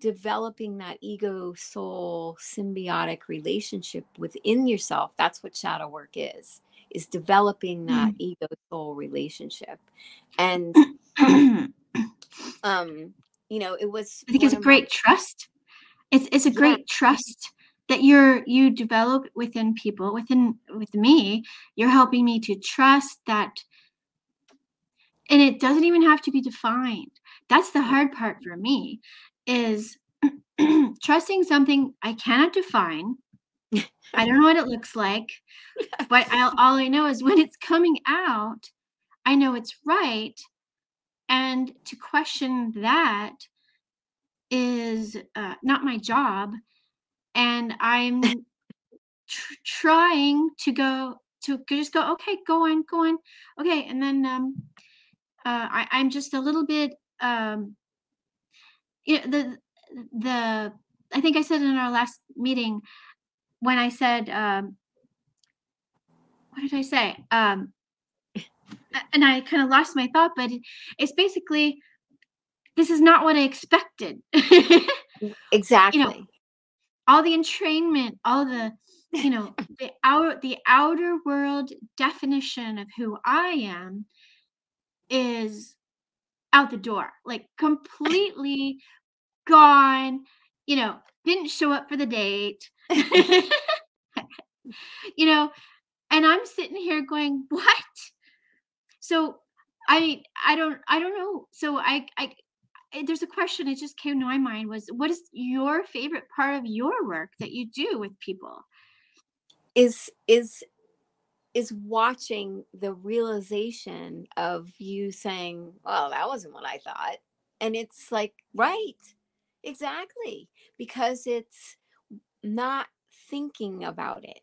developing that ego soul symbiotic relationship within yourself that's what shadow work is is developing that mm. ego soul relationship. And um you know it was i think it's a great my- trust. It's it's a great trust that you're you develop within people within with me. You're helping me to trust that and it doesn't even have to be defined. That's the hard part for me is trusting something i cannot define. I don't know what it looks like but I, all i know is when it's coming out i know it's right. And to question that is uh, not my job. And i'm tr- trying to go to just go okay go on go on. Okay and then um uh, I, i'm just a little bit um the the i think i said in our last meeting when i said um what did i say? Um and i kind of lost my thought but it's basically this is not what i expected. Exactly you know all the entrainment, all the you know the outer the outer world definition of who I am is out the door, like completely gone. You know, didn't show up for the date. you know, and I'm sitting here going, "What?" So I I don't I don't know. So I I there's a question it just came to my mind was what is your favorite part of your work that you do with people is is is watching the realization of you saying well that wasn't what i thought and it's like right exactly because it's not thinking about it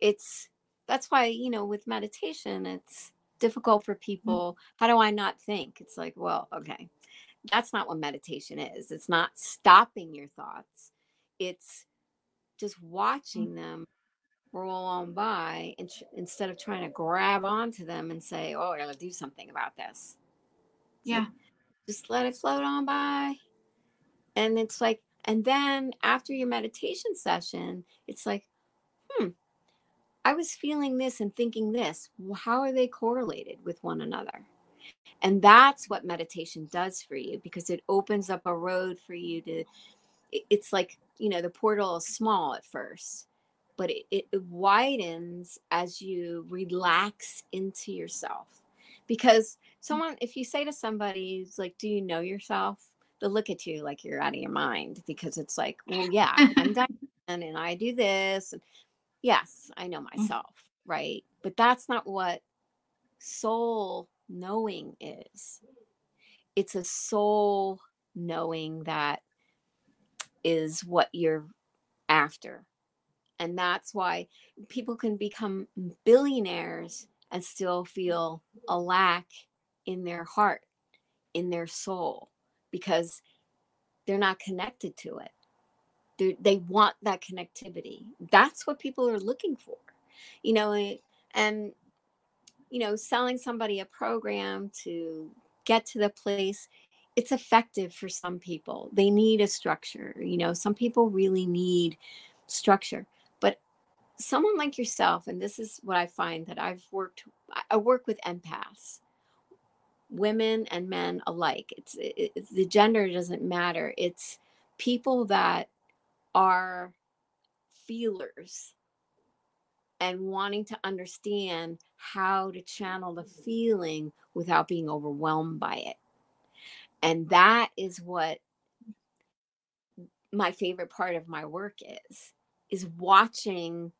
it's that's why you know with meditation it's difficult for mm. people how do i not think it's like well okay that's not what meditation is. It's not stopping your thoughts. It's just mm. watching them roll on by and tr- instead of trying to grab onto them and say, "Oh, I got to do something about this." Yeah. just let it float on by. And it's like and then after your meditation session, it's like, "Hmm, I was feeling this and thinking this. How are they correlated with one another?" And that's what meditation does for you because it opens up a road for you to, it's like, you know, the portal is small at first, but it, it, widens as you relax into yourself. Because someone, if you say to somebody, it's like, do you know yourself? They'll look at you like you're out of your mind because it's like, well, yeah, I'm done and I do this. And yes, I know mm. myself, right? But that's not what soul knowing is. It's a soul knowing that is what you're after. And that's why people can become billionaires and still feel a lack in their heart, in their soul, because they're not connected to it. They're, they want that connectivity. That's what people are looking for, you know. Eh, and you know, selling somebody a program to get to the place, it's effective for some people. They need a structure. You know, some people really need structure. But someone like yourself, and this is what I find that I've worked, I work with empaths, women and men alike. It's, it's the gender doesn't matter. It's people that are feelers and wanting to understand how to channel the feeling without being overwhelmed by it. And that is what my favorite part of my work is is watching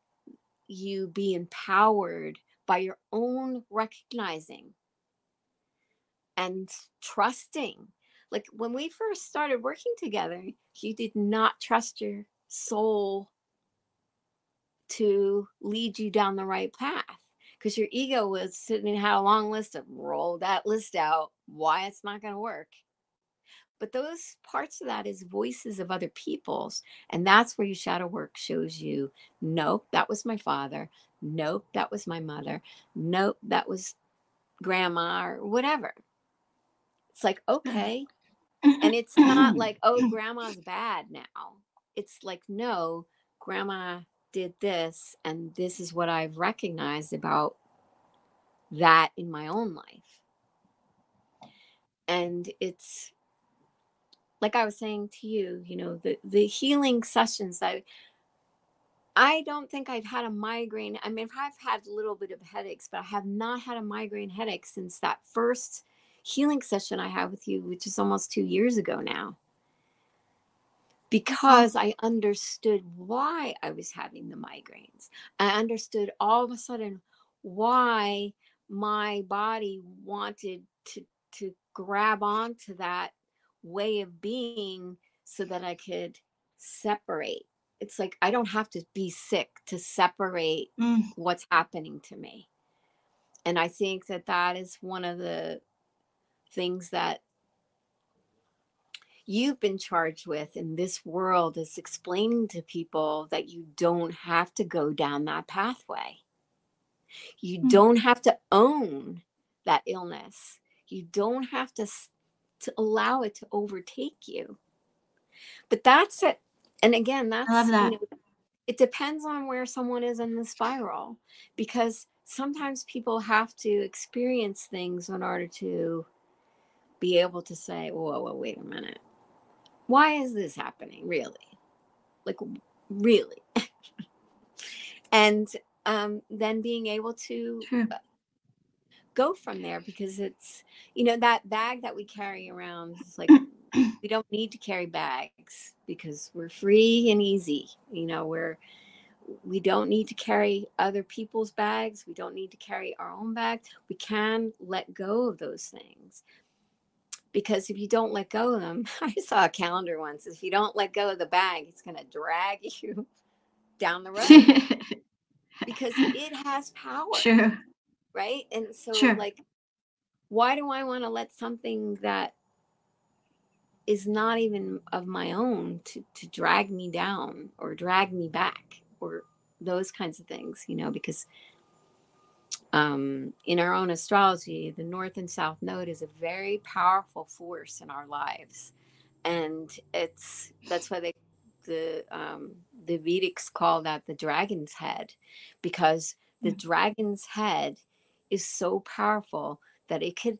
you be empowered by your own recognizing and trusting. Like when we first started working together, you did not trust your soul to lead you down the right path because your ego was sitting had a long list of roll that list out why it's not going to work. But those parts of that is voices of other people's and that's where your shadow work shows you nope that was my father. Nope that was my mother. Nope that was grandma or whatever it's like uh-huh. okay. And it's not like oh grandma's bad now. It's like no grandma did this and this is what i've recognized about that in my own life. And it's like i was saying to you you know the the healing sessions i i don't think i've had a migraine i mean i've had a little bit of headaches but i have not had a migraine headache since that first healing session i had with you which is almost two years ago now because I understood why I was having the migraines. I understood all of a sudden why my body wanted to to grab onto that way of being so that I could separate. It's like I don't have to be sick to separate mm. what's happening to me. And I think that that is one of the things that you've been charged with in this world is explaining to people that you don't have to go down that pathway. You mm-hmm. don't have to own that illness. You don't have to, to allow it to overtake you. But that's it. And again, that's that. You know, it depends on where someone is in the spiral because sometimes people have to experience things in order to be able to say, whoa, whoa, wait a minute. Why is this happening really? Like really. And um, then being able to True. go from there because it's you know that bag that we carry around it's like we don't need to carry bags because we're free and easy. You know we're we don't need to carry other people's bags. We don't need to carry our own bags. We can let go of those things because if you don't let go of them, I saw a calendar once. If you don't let go of the bag, it's going to drag you down the road because it has power. Sure. Right. And so, sure. like, why do I want to let something that is not even of my own to, to drag me down or drag me back or those kinds of things, you know, because um, in our own astrology, the North and South Node is a very powerful force in our lives, and it's that's why they the um, the Vedics call that the dragon's head, because the mm-hmm. dragon's head is so powerful that it could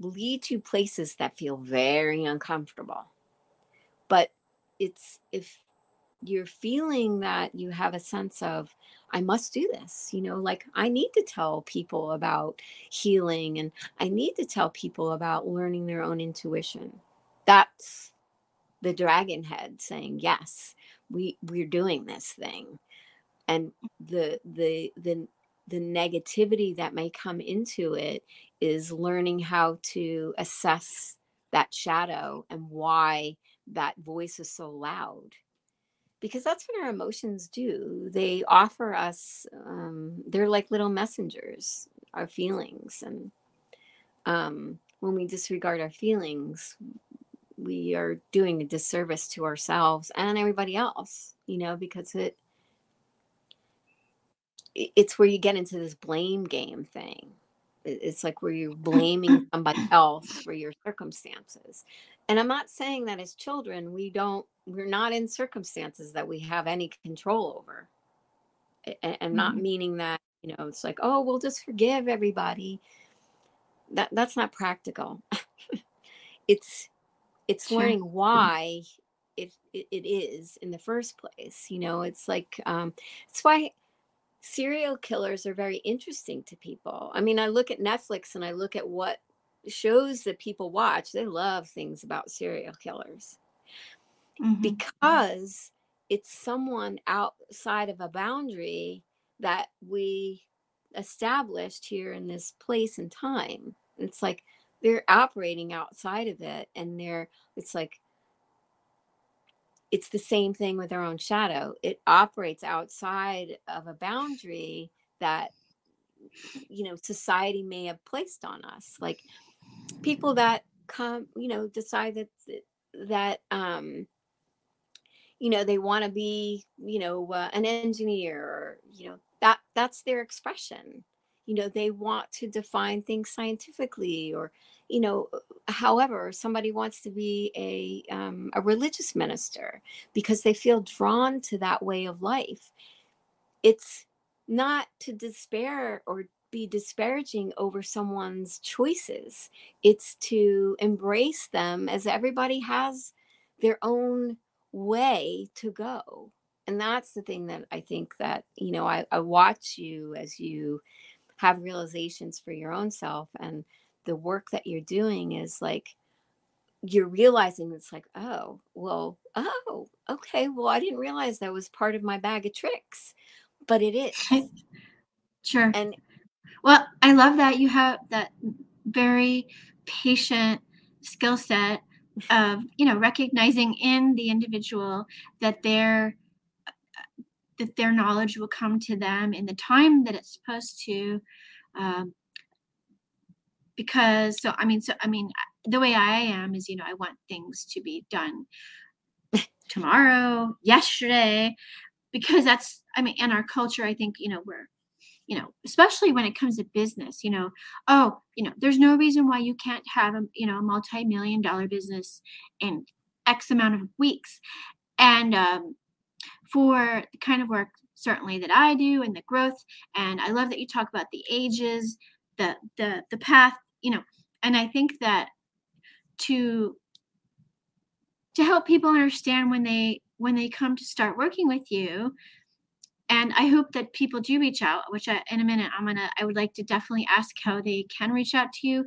lead to places that feel very uncomfortable. But it's if you're feeling that you have a sense of I must do this. You know, like I need to tell people about healing and I need to tell people about learning their own intuition. That's the dragon head saying, "Yes, we we're doing this thing." And the the the the negativity that may come into it is learning how to assess that shadow and why that voice is so loud because that's what our emotions do. They offer us, um, they're like little messengers, our feelings. And um, when we disregard our feelings, we are doing a disservice to ourselves and everybody else, you know, because it, it's where you get into this blame game thing. It's like where you're blaming somebody else for your circumstances. And I'm not saying that as children, we don't we're not in circumstances that we have any control over. And, and not mm-hmm. meaning that you know it's like oh we'll just forgive everybody. That that's not practical. It's it's sure. learning why it, it, it is in the first place you know? It's like um it's why serial killers are very interesting to people. I mean i look at netflix and i look at what shows that people watch they love things about serial killers mm-hmm. because it's someone outside of a boundary that we established here in this place and time. It's like they're operating outside of it and they're it's like it's the same thing with our own shadow. It operates outside of a boundary that you know society may have placed on us like people that come you know decide that that um you know they want to be you know uh, an engineer or you know that that's their expression. You know they want to define things scientifically or you know however somebody wants to be a um, a religious minister because they feel drawn to that way of life it's not to despair or be disparaging over someone's choices. It's to embrace them as everybody has their own way to go. And that's the thing that i think that you know i, I watch you as you have realizations for your own self and the work that you're doing is like you're realizing it's like oh well oh okay well i didn't realize that was part of my bag of tricks but it is. Sure. And well i love that you have that very patient skill set of you know recognizing in the individual that their that their knowledge will come to them in the time that it's supposed to um, because so i mean so i mean the way i am is you know i want things to be done tomorrow yesterday because that's i mean in our culture i think you know we're you know especially when it comes to business you know oh you know there's no reason why you can't have a you know a multi-million dollar business in x amount of weeks. And um, for the kind of work certainly that i do and the growth and i love that you talk about the ages the the the path you know and i think that to to help people understand when they when they come to start working with you and i hope that people do reach out which I, in a minute i'm gonna i would like to definitely ask how they can reach out to you.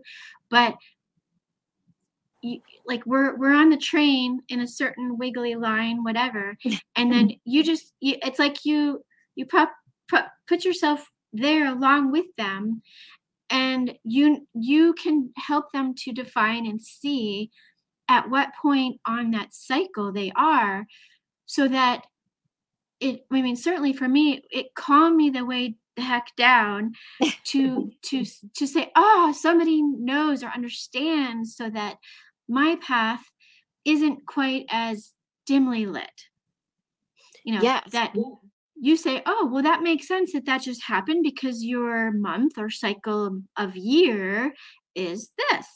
But you, like we're we're on the train in a certain wiggly line whatever. And then you just you, it's like you you put, put put yourself there along with them and you you can help them to define and see at what point on that cycle they are so that it i mean certainly for me it calmed me the way the heck down to to to say oh somebody knows or understands so that my path isn't quite as dimly lit you know yes. that you say, oh, well, that makes sense that that just happened because your month or cycle of year is this.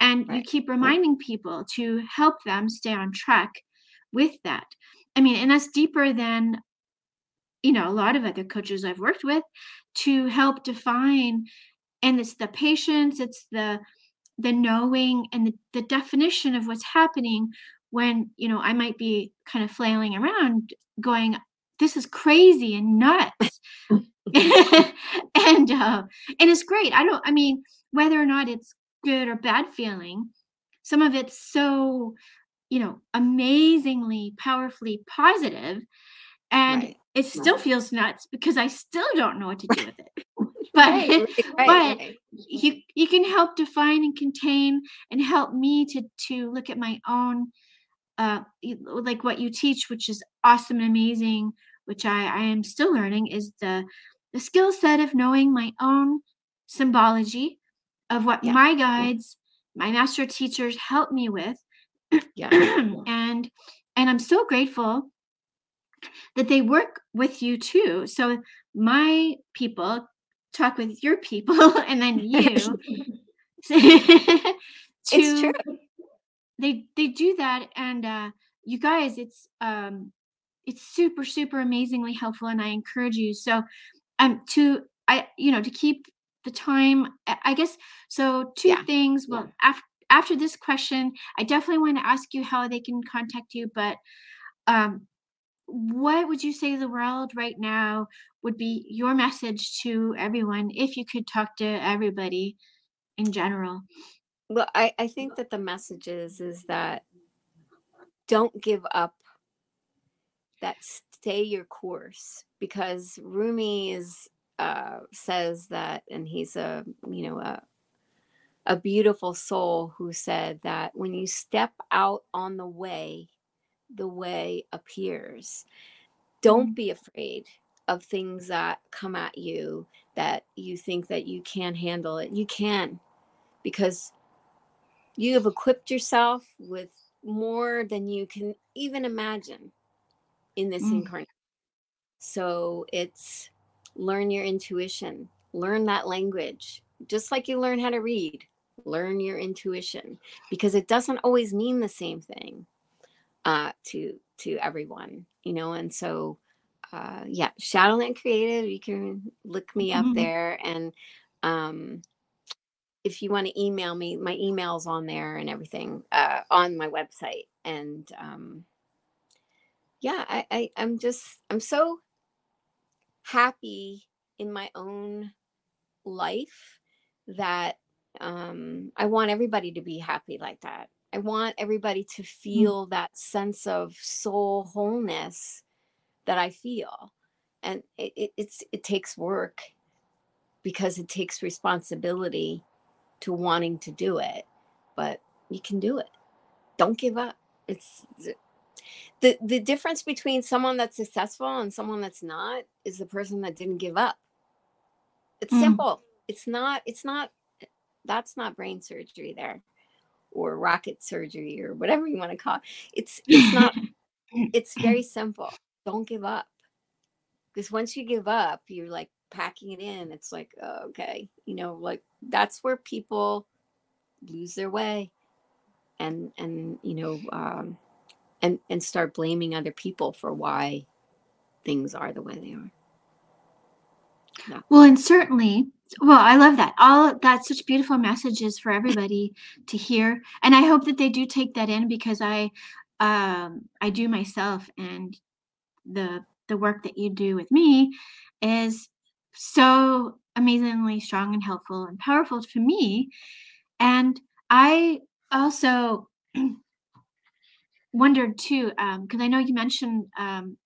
And right. you keep reminding people to help them stay on track with that. I mean, and that's deeper than, you know, a lot of other coaches I've worked with to help define. And it's the patience, it's the, the knowing and the, the definition of what's happening when you know i might be kind of flailing around going this is crazy and nuts and uh, and it's great i don't i mean whether or not it's good or bad feeling some of it's so you know amazingly powerfully positive and right. it still right. feels nuts because i still don't know what to do with it but but you you can help define and contain and help me to to look at my own uh like what you teach which is awesome and amazing which I, I am still learning, is the the skill set of knowing my own symbology of what yeah. my guides, my master teachers help me with. Yeah. and and I'm so grateful that they work with you too. So my people talk with your people and then you to, it's true. They they do that and uh you guys it's um it's super super amazingly helpful and i encourage you so um to i you know to keep the time i guess so two yeah. things well yeah. after after this question i definitely want to ask you how they can contact you but um what would you say the world right now would be your message to everyone if you could talk to everybody in general? Well i i think that the message is is that don't give up that stay your course because Rumi is uh, says that, and he's a you know a a beautiful soul who said that when you step out on the way, the way appears. Don't mm-hmm. be afraid of things that come at you that you think that you can't handle it you can because you have equipped yourself with more than you can even imagine in this mm. incarnation so it's learn your intuition learn that language just like you learn how to read learn your intuition because it doesn't always mean the same thing uh, to to everyone you know and so uh, yeah, Shadowland Creative. You can look me up mm-hmm. there, and um, if you want to email me, my email's on there and everything uh, on my website. And um, yeah, I, I I'm just I'm so happy in my own life that um, I want everybody to be happy like that. I want everybody to mm. feel mm. that sense of soul wholeness that I feel. And it, it, it's it takes work because it takes responsibility to wanting to do it, but you can do it. Don't give up. It's the the difference between someone that's successful and someone that's not is the person that didn't give up. It's mm. simple. It's not it's not that's not brain surgery there or rocket surgery or whatever you want to call it. It's it's not it's very simple. Don't give up. Because once you give up you're like packing it in. It's like oh, okay you know like that's where people lose their way and and you know um and and start blaming other people for why things are the way they are. Well and certainly well i love that. All that's such beautiful messages for everybody to hear and i hope that they do take that in because i um i do myself and the the work that you do with me is so amazingly strong and helpful and powerful for me and i also wondered too because um, i know you mentioned um,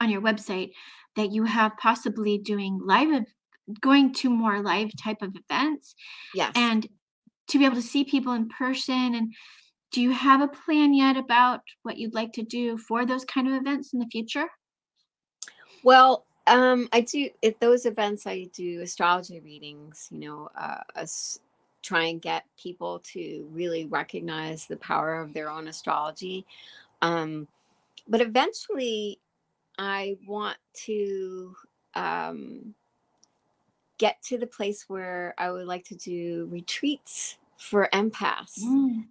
on your website that you have possibly doing live going to more live type of events yes and to be able to see people in person and do you have a plan yet about what you'd like to do for those kind of events in the future? Well, um, I do at those events. I do astrology readings. You know, uh, us try and get people to really recognize the power of their own astrology. Um, but eventually, I want to um, get to the place where I would like to do retreats for empaths. Mm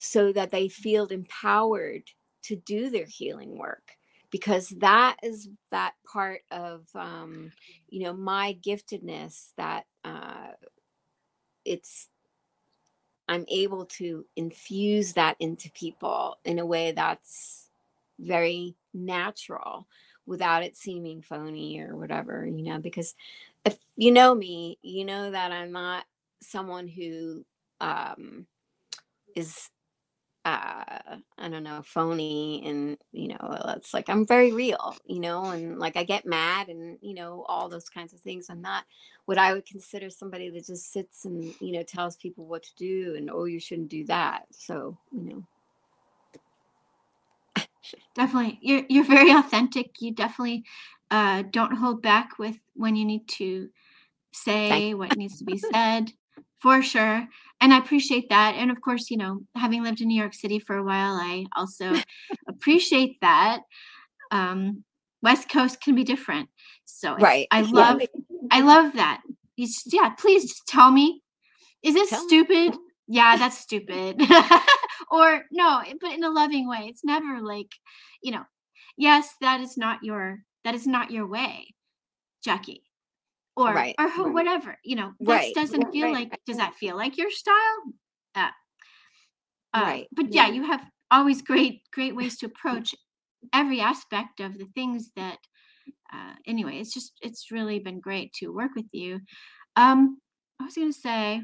so that they feel empowered to do their healing work because that is that part of um, you know my giftedness that uh, it's i'm able to infuse that into people in a way that's very natural without it seeming phony or whatever you know because if you know me you know that i'm not someone who um, is uh i don't know phony and you know it's like i'm very real you know and like i get mad and you know all those kinds of things. I'm not what i would consider somebody that just sits and you know tells people what to do and oh you shouldn't do that. So you know. Definitely. You're you're very authentic. You definitely uh don't hold back with when you need to say what needs to be said for sure and I appreciate that. And of course, you know, having lived in New York City for a while, I also appreciate that. Um, West Coast can be different. So right. I love, yeah. I love that. You just, yeah, please just tell me, is this tell stupid? Me. Yeah, that's stupid. or no, but in a loving way. It's never like, you know, yes, that is not your, that is not your way, Jackie or right. or whatever you know this right. doesn't feel right. like does that feel like your style uh, uh, right but yeah. yeah you have always great great ways to approach every aspect of the things that uh, anyway it's just it's really been great to work with you um i was gonna say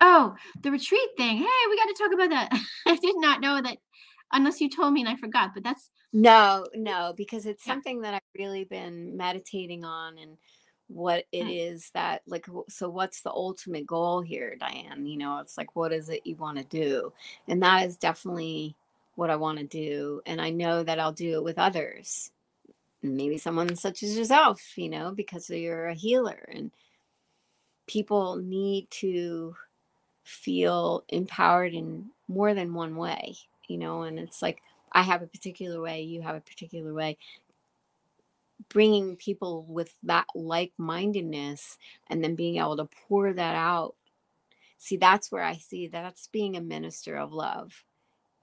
oh the retreat thing hey we got to talk about that i did not know that unless you told me and i forgot but that's no no because it's yeah. something that i've really been meditating on and what it mm. is that like so what's the ultimate goal here diane you know it's like what is it you want to do and that is definitely what i want to do and i know that i'll do it with others maybe someone such as yourself, you know, because you're a healer and people need to feel empowered in more than one way, you know, and it's like I have a particular way, you have a particular way. Bringing people with that like mindedness and then being able to pour that out. See, that's where I see that's being a minister of love.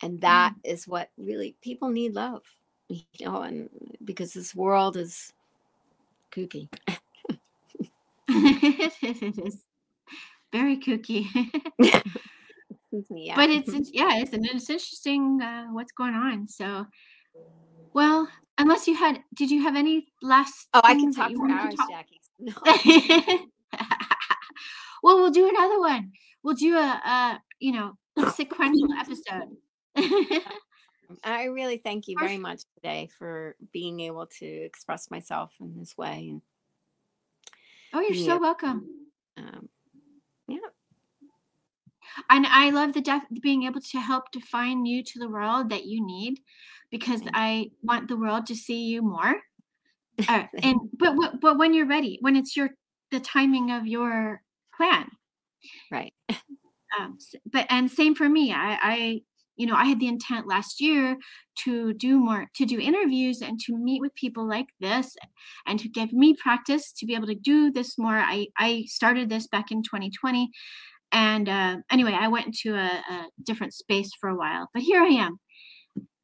And that mm. is what really people need love, you know, and because this world is kooky. it is very kooky. yeah. But it's yeah, it's, and it's interesting uh, what's going on. So, well, unless you had, did you have any last? Oh, I can talk for hours, talk? Jackie. No. well, we'll do another one. We'll do a, a you know sequential episode. I really thank you very much today for being able to express myself in this way. And oh, you're so welcome. Um, yeah. And I love the def- being able to help define you to the world that you need, because I want the world to see you more. Uh, and but but when you're ready, when it's your the timing of your plan, right? Um, but and same for me. I I you know, I had the intent last year to do more, to do interviews and to meet with people like this and to give me practice to be able to do this more. I, I started this back in 2020. And uh, anyway, I went into a, a, different space for a while, but here I am.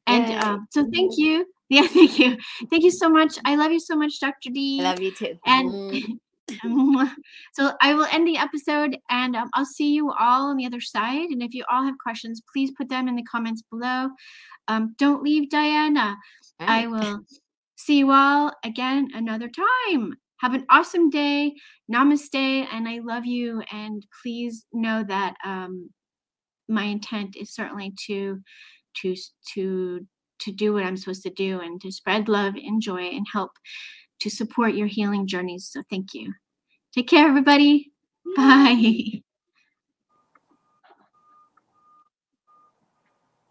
And um, so thank you. Yeah, thank you. Thank you so much. I love you so much, Dr. D. I love you too. And mm. so I will end the episode and um, I'll see you all on the other side. And if you all have questions, please put them in the comments below. Um, don't leave, Diana. Right. I will see you all again another time. Have an awesome day. Namaste. And I love you. And please know that um, my intent is certainly to to to to do what I'm supposed to do and to spread love and joy and help to support your healing journeys. So thank you. Take care, everybody. Bye.